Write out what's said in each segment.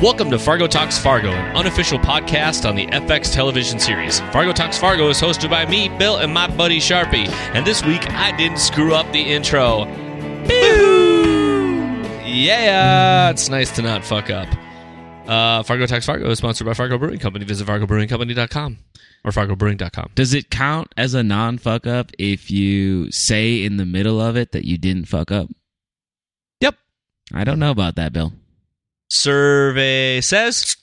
Welcome to Fargo Talks Fargo, an unofficial podcast on the FX television series. Fargo Talks Fargo is hosted by me, Bill, and my buddy Sharpie. And this week, I didn't screw up the intro. Boo! Yeah, it's nice to not fuck up. Uh, Fargo Talks Fargo is sponsored by Fargo Brewing Company. Visit fargobrewingcompany.com or fargobrewing.com. Does it count as a non fuck up if you say in the middle of it that you didn't fuck up? Yep. I don't know about that, Bill. Survey says.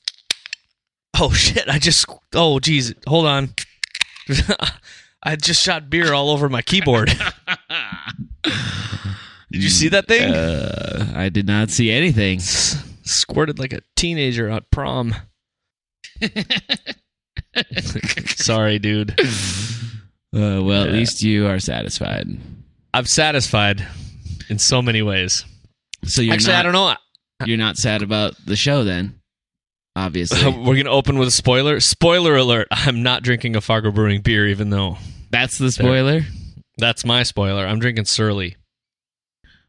Oh shit! I just. Oh geez, hold on. I just shot beer all over my keyboard. Did you see that thing? Uh, I did not see anything. Squirted like a teenager at prom. Sorry, dude. Uh, well, at least you are satisfied. I'm satisfied in so many ways. So you're Actually, not, I don't know. You're not sad about the show then, obviously. We're gonna open with a spoiler. Spoiler alert! I'm not drinking a Fargo Brewing beer, even though That's the spoiler. that's my spoiler. I'm drinking Surly.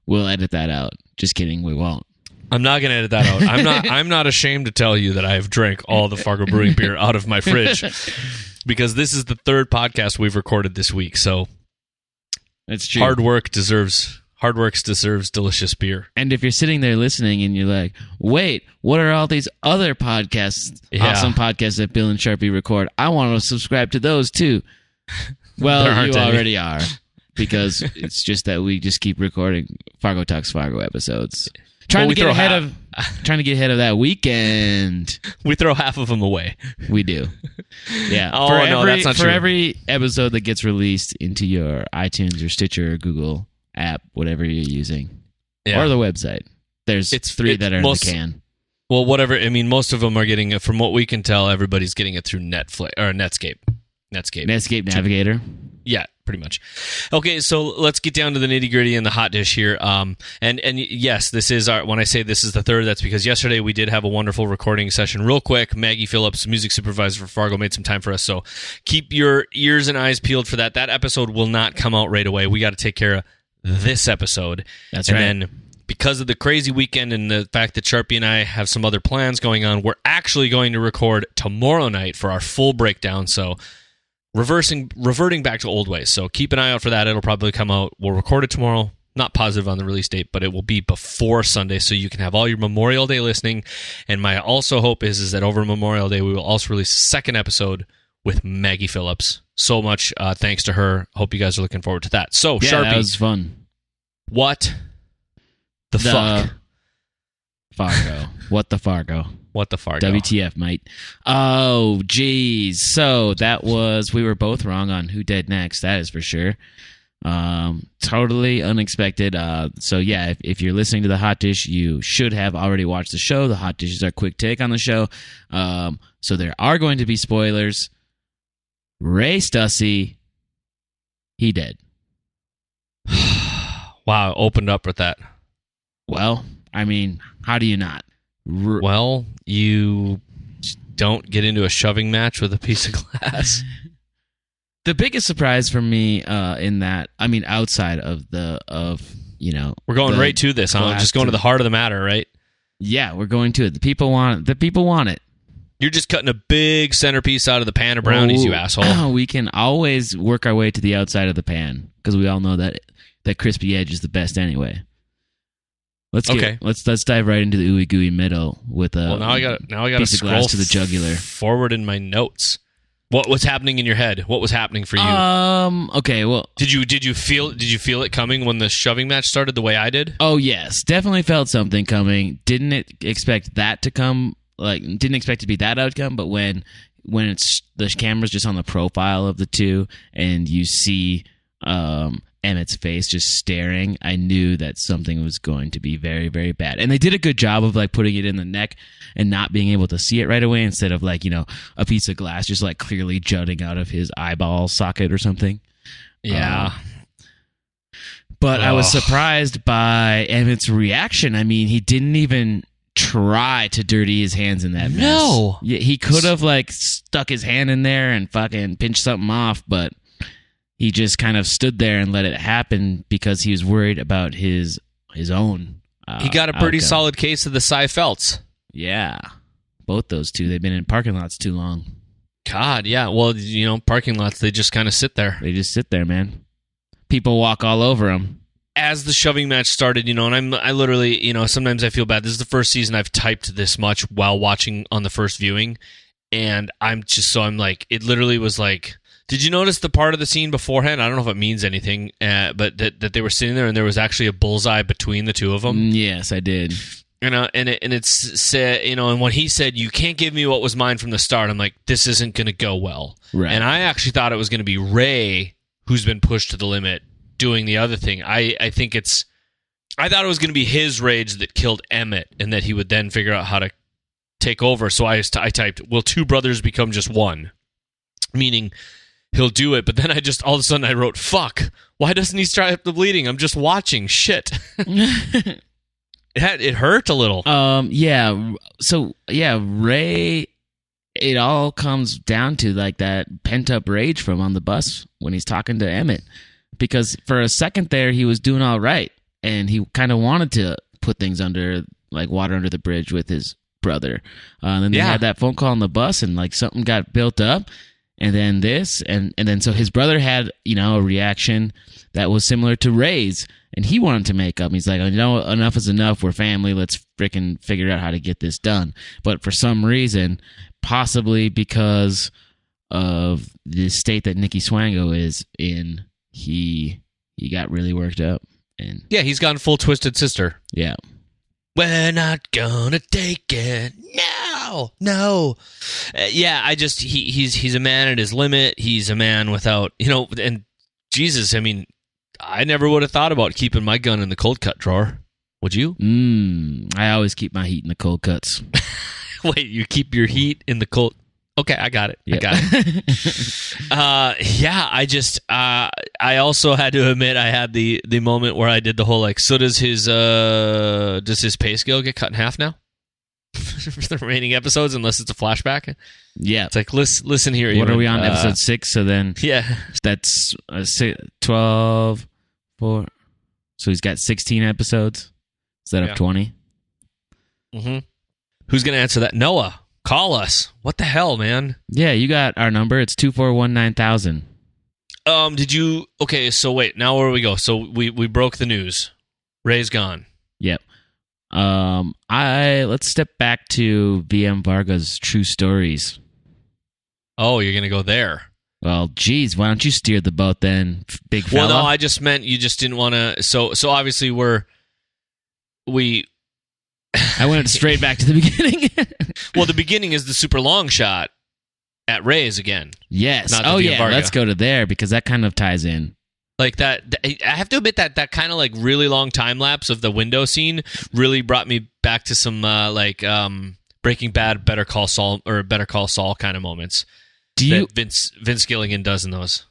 We'll edit that out. Just kidding. We won't. I'm not going to edit that out. I'm not. I'm not ashamed to tell you that I have drank all the Fargo Brewing beer out of my fridge because this is the third podcast we've recorded this week. So It's true. hard work deserves hard work deserves delicious beer. And if you're sitting there listening and you're like, wait, what are all these other podcasts, Yeah. awesome podcasts that Bill and Sharpie record? I want to subscribe to those too. Well, you any. already are because it's just that we just keep recording Fargo Talks Fargo episodes. Trying Well, we to get ahead half- of trying to get ahead of that weekend. We throw half of them away. We do. Yeah. Oh, for no, every, that's not for true. every episode that gets released into your iTunes or Stitcher or Google app, whatever you're using, or the website. There's It's- three it- that are most- in the can. well, whatever. I mean, most of them are getting it. From what we can tell, everybody's getting it through Netflix or Netscape. Netscape. Netscape Navigator. Yeah, pretty much. Okay, so let's get down to the nitty gritty and the hot dish here. Um, and and yes, this is our. When I say this is the third, that's because yesterday we did have a wonderful recording session. Real quick, Maggie Phillips, music supervisor for Fargo, made some time for us. So keep your ears and eyes peeled for that. That episode will not come out right away. We got to take care of Mm-hmm. this episode. That's and right. then because of the crazy weekend and the fact that Sharpie and I have some other plans going on, we're actually going to record tomorrow night for our full breakdown. So reversing reverting back to old ways. So keep an eye out for that. It'll probably come out. We'll record it tomorrow. Not positive on the release date, but it will be before Sunday, so you can have all your Memorial Day listening. And my also hope is is that over Memorial Day we will also release a second episode with Maggie Phillips. So much uh, thanks to her. Hope you guys are looking forward to that. So Yeah, Sharpie, that was fun. what the, The- fuck? Fargo. what the Fargo? What the Fargo? WTF, mate? Oh, geez. So that was we were both wrong on who dead next. That is for sure. Um, totally unexpected. Uh, so yeah, if, if you're listening to the hot dish, you should have already watched the show. The hot dish is our quick take on the show. Um, so there are going to be spoilers. Ray Stussy, he dead. Wow, opened up with that. Well, I mean, how do you not? R- Well, you don't get into a shoving match with a piece of glass. the biggest surprise for me uh, in that, I mean, outside of the of you know, We're going right to this, huh? Just going to to- the heart of the matter, right? Yeah, we're going to it. The people want it. The people want it. You're just cutting a big centerpiece out of the pan of brownies, you Oh, asshole. we can always work our way to the outside of the pan because we all know that that crispy edge is the best anyway. Let's get, Okay. Let's let's dive right into the ooey gooey middle with a well, now I got now I got to scroll glass to the jugular. forward in my notes. What was happening in your head? What was happening for you? Um. Okay. Well. did you did you feel did you feel it coming when the shoving match started the way I did? Oh yes, definitely felt something coming. Didn't it expect that to come? Like, didn't expect to be that outcome. But when when it's the camera's just on the profile of the two, and you see um, Emmit's face just staring, I knew that something was going to be very very bad. And they did a good job of like putting it in the neck and not being able to see it right away, instead of like you know a piece of glass just like clearly jutting out of his eyeball socket or something. Yeah. But I was surprised by Emmit's reaction. I mean, he didn't even try to dirty his hands in that mess. No. Yeah, he could have like stuck his hand in there and fucking pinched something off, but he just kind of stood there and let it happen because he was worried about his his own. Uh, he got a pretty outcome. solid case of the Sy Feltz. Yeah, both those two. They've been in parking lots too long. God, yeah. Well, you know, parking lots they just kind of sit there. They just sit there, man. People walk all over them. As the shoving match started, you know, and I'm I literally, you know, sometimes I feel bad. This is the first season I've typed this much while watching on the first viewing, and I'm just so I'm like, it literally was like. Did you notice the part of the scene beforehand? I don't know if it means anything, uh, but that, that they were sitting there and there was actually a bullseye between the two of them. Mm, Yes, I did. you know, and it, and it's said, you know, and when he said, "You can't give me what was mine from the start," I'm like, this isn't going to go well. Right. And I actually thought it was going to be Ray who's been pushed to the limit doing the other thing. I I think it's, I thought it was going to be his rage that killed Emmit, and that he would then figure out how to take over. So I I typed, "Will two brothers become just one?" Meaning. He'll do it, but then I just all of a sudden I wrote, "Fuck! Why doesn't he stop the bleeding? I'm just watching shit." it had it hurt a little. Um. Yeah. So yeah, Ray. It all comes down to like that pent up rage from on the bus when he's talking to Emmit, because for a second there he was doing all right, and he kind of wanted to put things under like water under the bridge with his brother. Uh, and then they Yeah. had that phone call on the bus, and like something got built up, and then this, and and then so his brother had you know a reaction that was similar to Ray's, and he wanted to make up. He's like, you know, enough is enough. We're family. Let's freaking figure out how to get this done. But for some reason, possibly because of the state that Nikki Swango is in, he he got really worked up, and Yeah, he's gone full twisted sister. yeah, We're not gonna take it. No, no. Uh, yeah, I just he he's he's a man at his limit. He's a man without you know. And Jesus, I mean, I never would have thought about keeping my gun in the cold cut drawer. Would you? mm, I always keep my heat in the cold cuts. Wait, you keep your heat in the cold. Okay, I got it. I got it. uh, yeah, I just uh, I also had to admit I had the the moment where I did the whole like. So does his uh does his pay scale get cut in half now for the remaining episodes unless it's a flashback? yeah. It's like listen listen here. What are we on? uh, episode six. So then Yeah, that's uh, si 12, four. So he's got 16 episodes instead Yeah. of 20. Mm-hmm. Who's gonna answer that? Noah, call us. What the hell, man? Yeah, you got our number. It's 2419000. Um, did you? Okay, so wait. Now where do we go? So we we broke the news. Ray's gone. Yep. Um, I let's step back to VM Varga's true stories. Oh, you're gonna go there. Well, geez, why don't you steer the boat then, big fella? Well, no, I just meant you just didn't want to. So, so obviously we're we. I went straight back to the beginning. Well, the beginning is the super long shot at Ray's again, yes. Oh yeah. Let's go to there because that kind of ties in. like that. th- I have to admit that that kind of like really long time lapse of the window scene really brought me back to some uh, like um Breaking Bad, Better Call Saul, or Better Call Saul kind of moments Do you? that Vince Vince Gilligan does in those.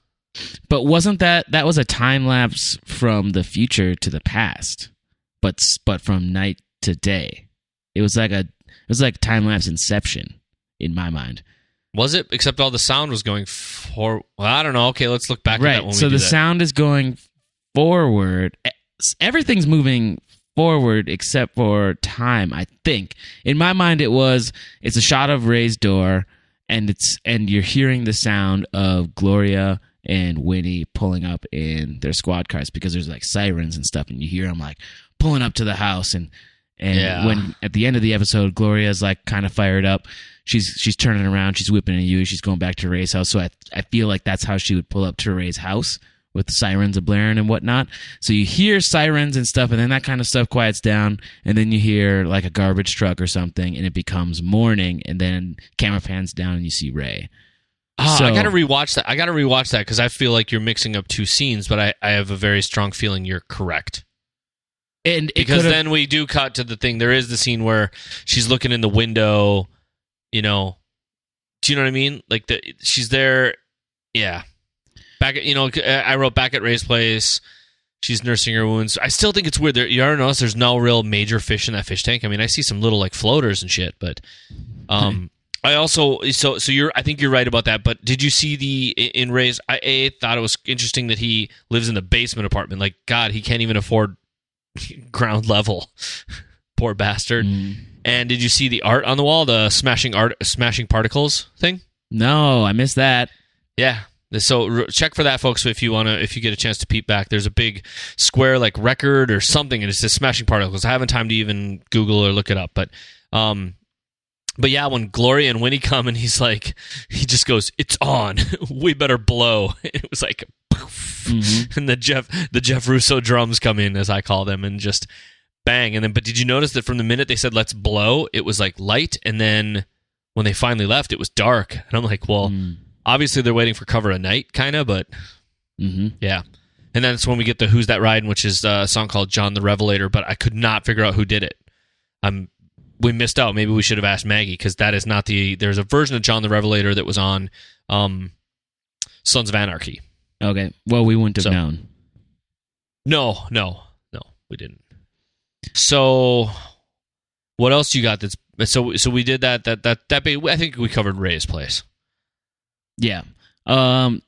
But wasn't that that was a time lapse from the future to the past, but but from night to day? It was like a it was like time lapse Inception in my mind. Was it? Except all the sound was going for. Well, I don't know. Okay, let's look back at that right. So the that. sound is going forward. Everything's moving forward except for time. I think in my mind it was it's a shot of Ray's door, and it's and you're hearing the sound of Gloria and Winnie pulling up in their squad cars because there's like sirens and stuff, and you hear them like pulling up to the house and. And Yeah. when at the end of the episode, Gloria's like kind of fired up. She's she's turning around. She's whipping at you. She's going back to Ray's house. So I I feel like that's how she would pull up to Ray's house with sirens of blaring and whatnot. So you hear sirens and stuff, and then that kind of stuff quiets down, and then you hear like a garbage truck or something, and it becomes morning, and then camera pans down and you see Ray. Ah, So- I gotta rewatch that. I gotta rewatch that because I feel like you're mixing up two scenes, but I, I have a very strong feeling you're correct. And it Because then we do cut to the thing. There is the scene where she's looking in the window. You know, do you know what I mean? Like the she's there. Yeah, back at you know I wrote back at Ray's place. She's nursing her wounds. I still think it's weird. There, you ever notice there's no real major fish in that fish tank? I mean, I see some little like floaters and shit, but um, I also so so you're. I think you're right about that. But did you see the in Ray's? I a, thought it was interesting that he lives in the basement apartment. Like God, he can't even afford ground level. Poor bastard. Mm. And did you see the art on the wall, the smashing art, smashing particles thing? No, I missed that. Yeah. So check for that, folks. If you want to, if you get a chance to peep back, there's a big square like record or something, and it's says smashing particles. I haven't time to even Google or look it up, but um, but yeah, when Gloria and Winnie come and he's like, he just goes, "It's on. we better blow." it was like, poof. and the Jeff the Jeff Russo drums come in as I call them, and just bang. And then, but did you notice that from the minute they said "Let's blow," it was like light, and then when they finally left, it was dark. And I'm like, well, Mm. obviously they're waiting for cover at night, kind of, but hmm yeah. And then it's when we get the "Who's That Riding," which is a song called "John the Revelator," but I could not figure out who did it. I'm we missed out. Maybe we should have asked Maggie because that is not the. There's a version of John the Revelator that was on um, Sons of Anarchy. Okay. Well, we wouldn't have So- known. No, no, no, we didn't. So, what else you got? That's so. So we did that. That that that. I think we covered Ray's place. Yeah. Um.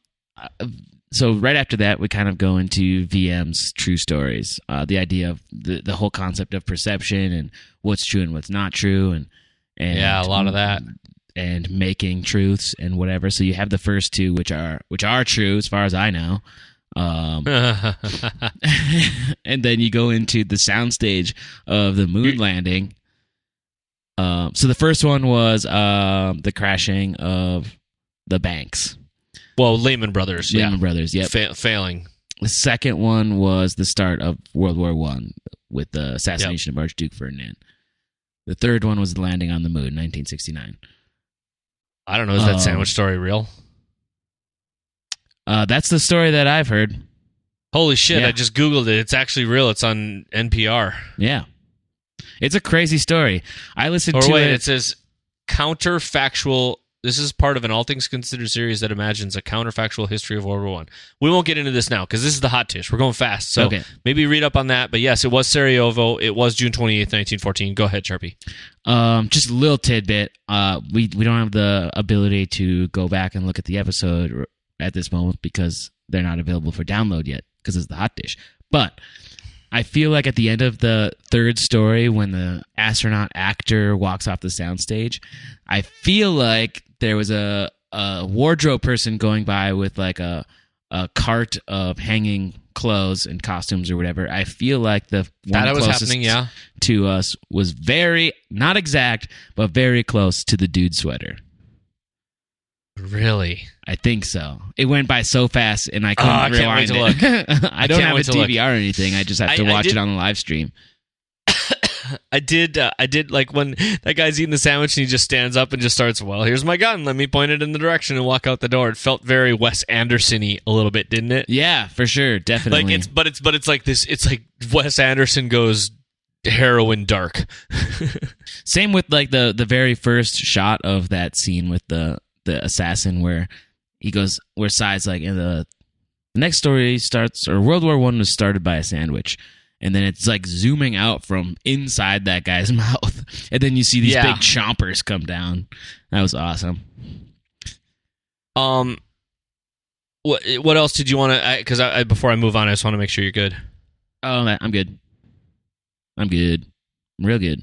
Uh, So right after that, we kind of go into VM's true stories. Uh, the idea of the the whole concept of perception and what's true and what's not true, and and Yeah, a lot of that. and making truths and whatever. So you have the first two, which are which are true as far as I know. Um, and then you go into the soundstage of the moon landing. Um, so the first one was um, the crashing of the banks, well, Lehman Brothers. Lehman yeah, Brothers. Yep. Fa- failing. The second one was the start of World War One with the assassination of Archduke Ferdinand. The third one was the landing on the moon, 1969. I don't know. Is that Um, sandwich story real? Uh, that's the story that I've heard. Holy shit! yeah. I just googled it. It's actually real. It's on NPR. Yeah, it's a crazy story. I listened Or to wait, it. it says counterfactual. This is part of an All Things Considered series that imagines a counterfactual history of World War One. We won't get into this now because this is the hot dish. We're going fast, so Okay. maybe read up on that. But yes, it was Sarajevo. It was June twenty eighth, nineteen fourteen. Go ahead, Sharpie. Um, just a little tidbit. Uh, we we don't have the ability to go back and look at the episode at this moment because they're not available for download yet because it's the hot dish. But I feel like at the end of the third story, when the astronaut actor walks off the soundstage, I feel like there was a a wardrobe person going by with like a a cart of hanging clothes and costumes or whatever. I feel like the one That was happening. Yeah. to us was very not exact, but very close to the dude sweater. Really? I think so. It went by so fast, and I couldn't Oh, I can't wait rewind to it. I don't can't have a to look. DVR or anything. I just have to I- I watch did- it on the live stream. I did. Uh, I did like when that guy's eating the sandwich and he just stands up and just starts. Well, here's my gun. Let me point it in the direction and walk out the door. It felt very Wes Anderson-y a little bit, didn't it? Yeah, for sure, definitely. Like it's, but it's, but it's like this. It's like Wes Anderson goes heroin dark. Same with like the the very first shot of that scene with the the assassin where he goes where sides like in the the next story starts or World War One was started by a sandwich. And then it's like zooming out from inside that guy's mouth. And then you see these Yeah. big chompers come down. That was awesome. Um, what what else did you want to? Because I, I, before I move on, I just want to make sure you're good. Oh, I'm good. I'm good. I'm real good.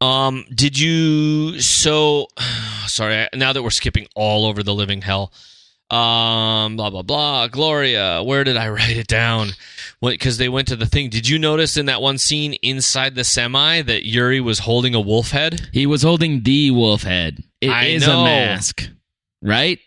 Um, did you? So sorry. Now that we're skipping all over the living hell. Um, blah blah blah. Gloria, where did I write it down? Because they went to the thing. Did you notice in that one scene inside the semi that Yuri was holding a wolf head? He was holding the wolf head. It is I know. a mask, right?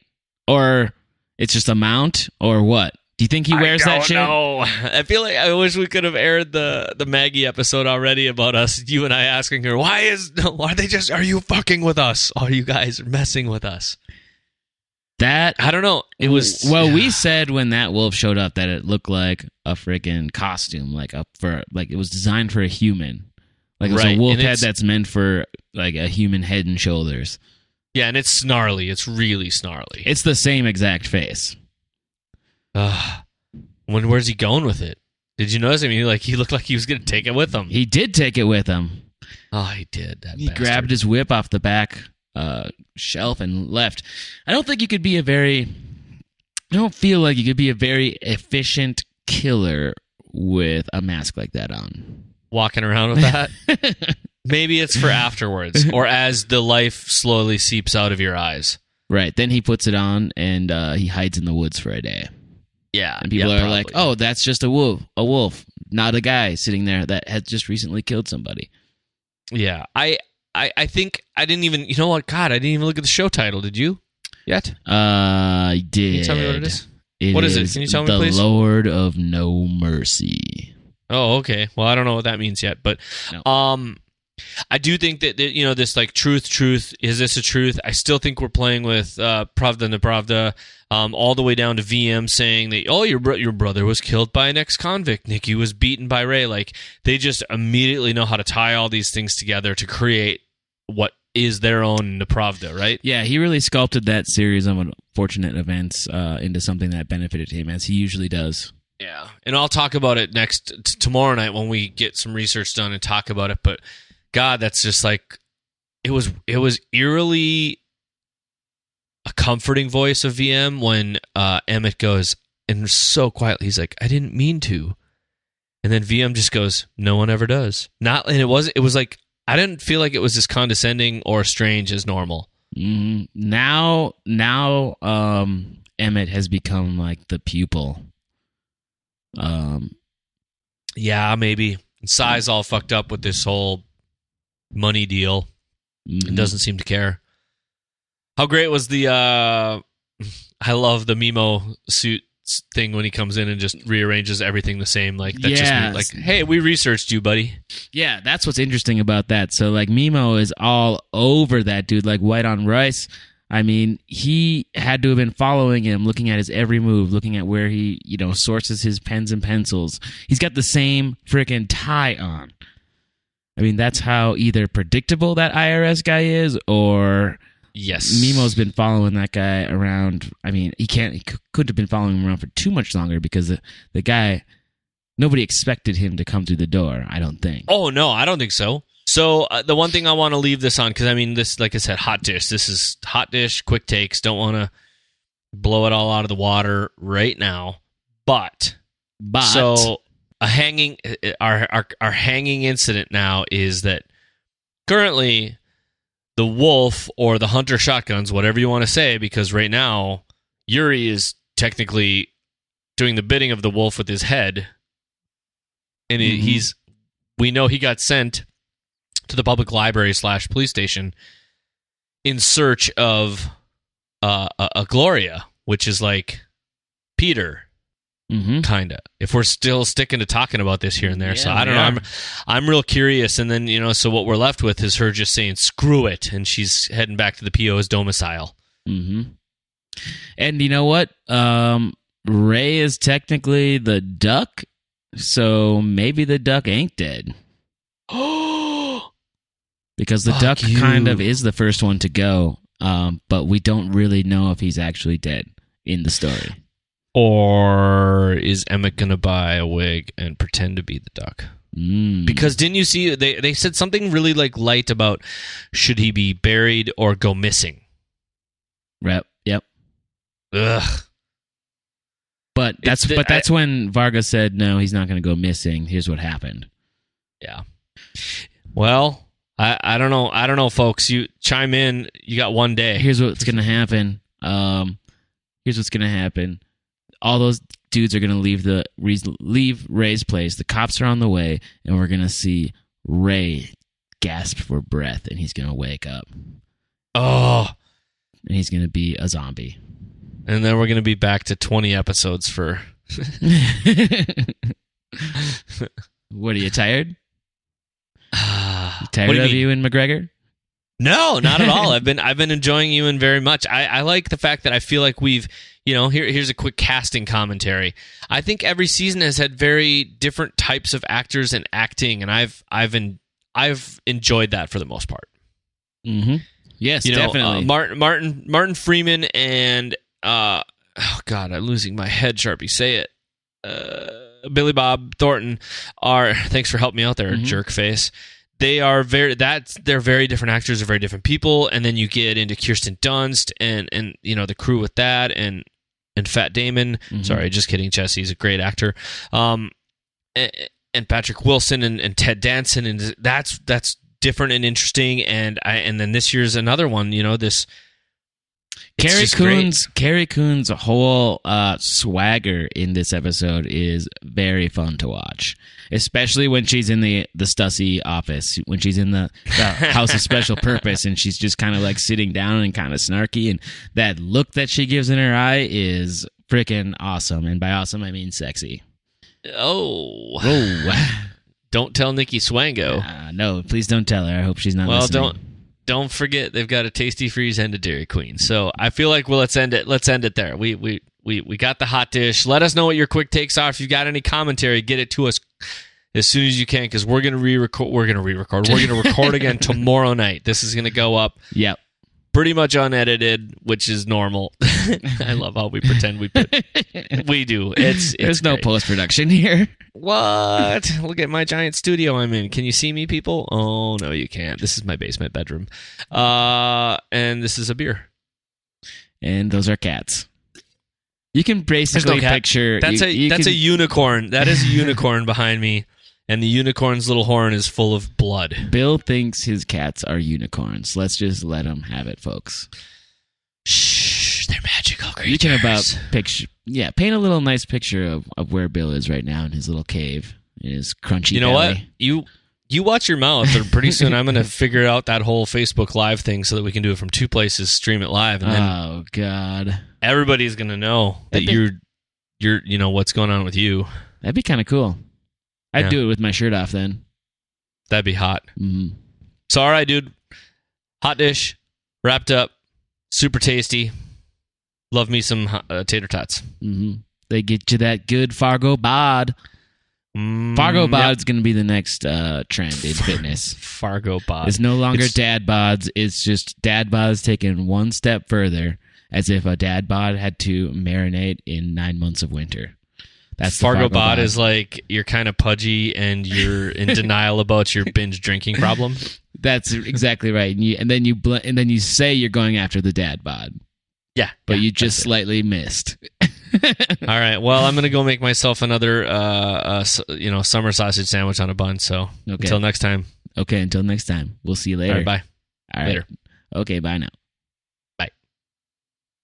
Or it's just a mount, or what? Do you think he wears that shit? No, I feel like I wish we could have aired the the Maggie episode already about us. You and I asking her, why is why are they just are you fucking with us? Are you guys messing with us? That I don't know. It was well. We said when that wolf showed up that it looked like a freaking costume, like up for like it was designed for a human. Like it was Right, a wolf and head it's- that's meant for like a human head and shoulders. yeah, and it's snarly. It's really snarly. It's the same exact face. Ugh. when where's he going with it? Did you notice? I mean, like he looked like he was gonna take it with him. He did take it with him. oh, he did. That He bastard. grabbed his whip off the back uh, shelf and left. I don't think you could be a very. I don't feel like you could be a very efficient killer with a mask like that on. walking around with that. Maybe it's for afterwards, or as the life slowly seeps out of your eyes. Right. Then he puts it on and uh, he hides in the woods for a day. Yeah, And people yeah, are like, "Oh, that's just a wolf, a wolf, not a guy sitting there that had just recently killed somebody." yeah." I, I, I think I didn't even. You know what? God, I didn't even look at the show title. Did you? Yet? Uh, I did. Can you tell me what it is? It What is it? Can you tell me, please? the? Lord of No Mercy. Oh, okay. Well, I don't know what that means yet, but No. um, I do think that, that you know this like truth, truth. Is this a truth? I still think we're playing with uh, Pravda Nepravda, um, all the way down to VM saying that oh your bro- your brother was killed by an ex convict, Nikki was beaten by Ray. Like they just immediately know how to tie all these things together to create what is their own Nepravda, right? Yeah, he really sculpted that series of unfortunate events uh, into something that benefited him, as he usually does. Yeah, and I'll talk about it next t- tomorrow night when we get some research done and talk about it. But God, that's just like it was. It was eerily a comforting voice of VM when uh, Emmit goes and so quietly he's like, "I didn't mean to," and then VM just goes, "No one ever does." Not, and it was. It was like I didn't feel like it was as condescending or strange as normal. hmm Now, now, um, Emmett has become like the pupil. Um, Yeah, maybe. Sy's all fucked up with this whole money deal. mhm. and doesn't seem to care. How great was the uh I love the Meemo suit thing when he comes in and just rearranges everything the same like that's Yes. just like hey we researched you buddy Yeah, that's what's interesting about that. So like Meemo is all over that dude like white on rice. I mean, he had to have been following him, looking at his every move, looking at where he, you know, sources his pens and pencils. He's got the same freaking tie on. I mean, that's how either predictable that IRS guy is or yes. Meemo's been following that guy around. I mean, he can't he c- couldn't have been following him around for too much longer because the, the guy nobody expected him to come through the door, I don't think. oh no I don't think so. So uh, the one thing I want to leave this on because I mean this like I said hot dish. This is hot dish quick takes. Don't want to blow it all out of the water right now. But But So a hanging our, our our hanging incident now is that currently the wolf or the hunter shotguns, whatever you want to say, because right now Yuri is technically doing the bidding of the wolf with his head, and Mhm. he's we know he got sent to the public library slash police station in search of uh, a, a Gloria, which is like Peter Mhm. kind of if we're still sticking to talking about this here and there so i don't know are. i'm i'm real curious and then you know so what we're left with is her just saying screw it and she's heading back to the po's domicile hmm And you know what? Um, Ray is technically the duck, so maybe the duck ain't dead oh because the Fuck duck you. kind of is the first one to go. Um, but we don't really know if he's actually dead in the story. Or is Emmit gonna buy a wig and pretend to be the duck Mm. because didn't you see they they said something really like light about should he be buried or go missing Yep. Yep. ugh But that's the- but that's when Vargas said no, he's not going to go missing. Here's what happened. Yeah. Well, I, I don't know. I don't know, folks. You chime in. You got one day. Here's what's going to happen. Um, here's what's going to happen. All those dudes are going to leave the leave Ray's place. The cops are on the way, and we're going to see Ray gasp for breath, and he's going to wake up, Oh, and he's going to be a zombie. and then we're gonna be back to twenty episodes for. what are you tired? what Tired you of mean? Ewan McGregor? No, not at all. I've been I've been enjoying you Ewan very much. I, I like the fact that I feel like we've you know here here's a quick casting commentary. I think every season has had very different types of actors and acting, and I've I've en- I've enjoyed that for the most part. Mm-hmm. Yes, you know, definitely. uh, Martin Martin Martin Freeman and uh, oh god, I'm losing my head. Sharpie, say it. Uh, Billy Bob Thornton are. Thanks for helping me out there, Mhm. jerk face. They are very. That's they're very different actors. They're very different people. And then you get into Kirsten Dunst and and you know the crew with that and and Fat Damon. Mhm. Sorry, just kidding. Jesse's a great actor. Um, and, and Patrick Wilson and, and Ted Danson and that's that's different and interesting. And I and then this year's another one. You know this. Carrie just great. Coon's Carrie Coon's whole uh, swagger in this episode is very fun to watch, especially when she's in the the Stussy office, when she's in the, the House of Special Purpose, and she's just kind of like sitting down and kind of snarky, and that look that she gives in her eye is freaking awesome, and by awesome I mean sexy. Oh, Oh don't tell Nikki Swango. uh, no! Please don't tell her. I hope she's not. well, listening. don't don't forget they've got a Tastee Freez and a Dairy Queen. So I feel like well, let's end it. Let's end it there. We we we we got the hot dish. Let us know what your quick takes are. If you've got any commentary, get it to us as soon as you can because we're gonna re-record. We're gonna re-record. We're gonna record again tomorrow night. This is gonna go up Yep. Pretty much unedited, which is normal. I love how we pretend we put, we do. It's, it's There's no post production here. What? Look at my giant studio I'm in. Can you see me, people? Oh no, you can't. This is my basement bedroom. Uh, and this is a beer. and those are cats. You can basically cat. picture That's you- a you that's can- a unicorn. That is a unicorn behind me, and the unicorn's little horn is full of blood. Bill thinks his cats are unicorns. Let's just let him have it, folks. Shh, they're magical creatures. You can about picture, yeah, paint a little nice picture of, of where Bill is right now in his little cave, in his crunchy. You know what? You you watch your mouth, or pretty soon I'm going to figure out that whole Facebook Live thing so that we can do it from two places, stream it live, and then Oh God, everybody's going to know that That'd be- you're you're you know what's going on with you. that'd be kind of cool. I'd Yeah. do it with my shirt off then. That'd be hot. hmm So all right, dude. Hot dish, wrapped up, super tasty. Love me some uh, tater tots. hmm They get you that good Fargo bod. Mm, Fargo yep. bod's going to be the next uh, trend in fitness. Fargo bod. It's no longer It's- dad bods. It's just dad bods taken one step further, as if a dad bod had to marinate in nine months of winter. That's Fargo, bod, bod is like you're kind of pudgy and you're in denial about your binge drinking problem. That's exactly right. And, you, and then you bl- and then you say you're going after the dad bod, Yeah, but yeah, you just slightly missed. All right. Well, I'm gonna go make myself another, uh, uh, you know, summer sausage sandwich on a bun. So Okay. until next time. Okay. Until next time. We'll see you later. right. Bye. All right. Later. Okay. Bye now. Bye.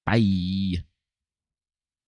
Bye.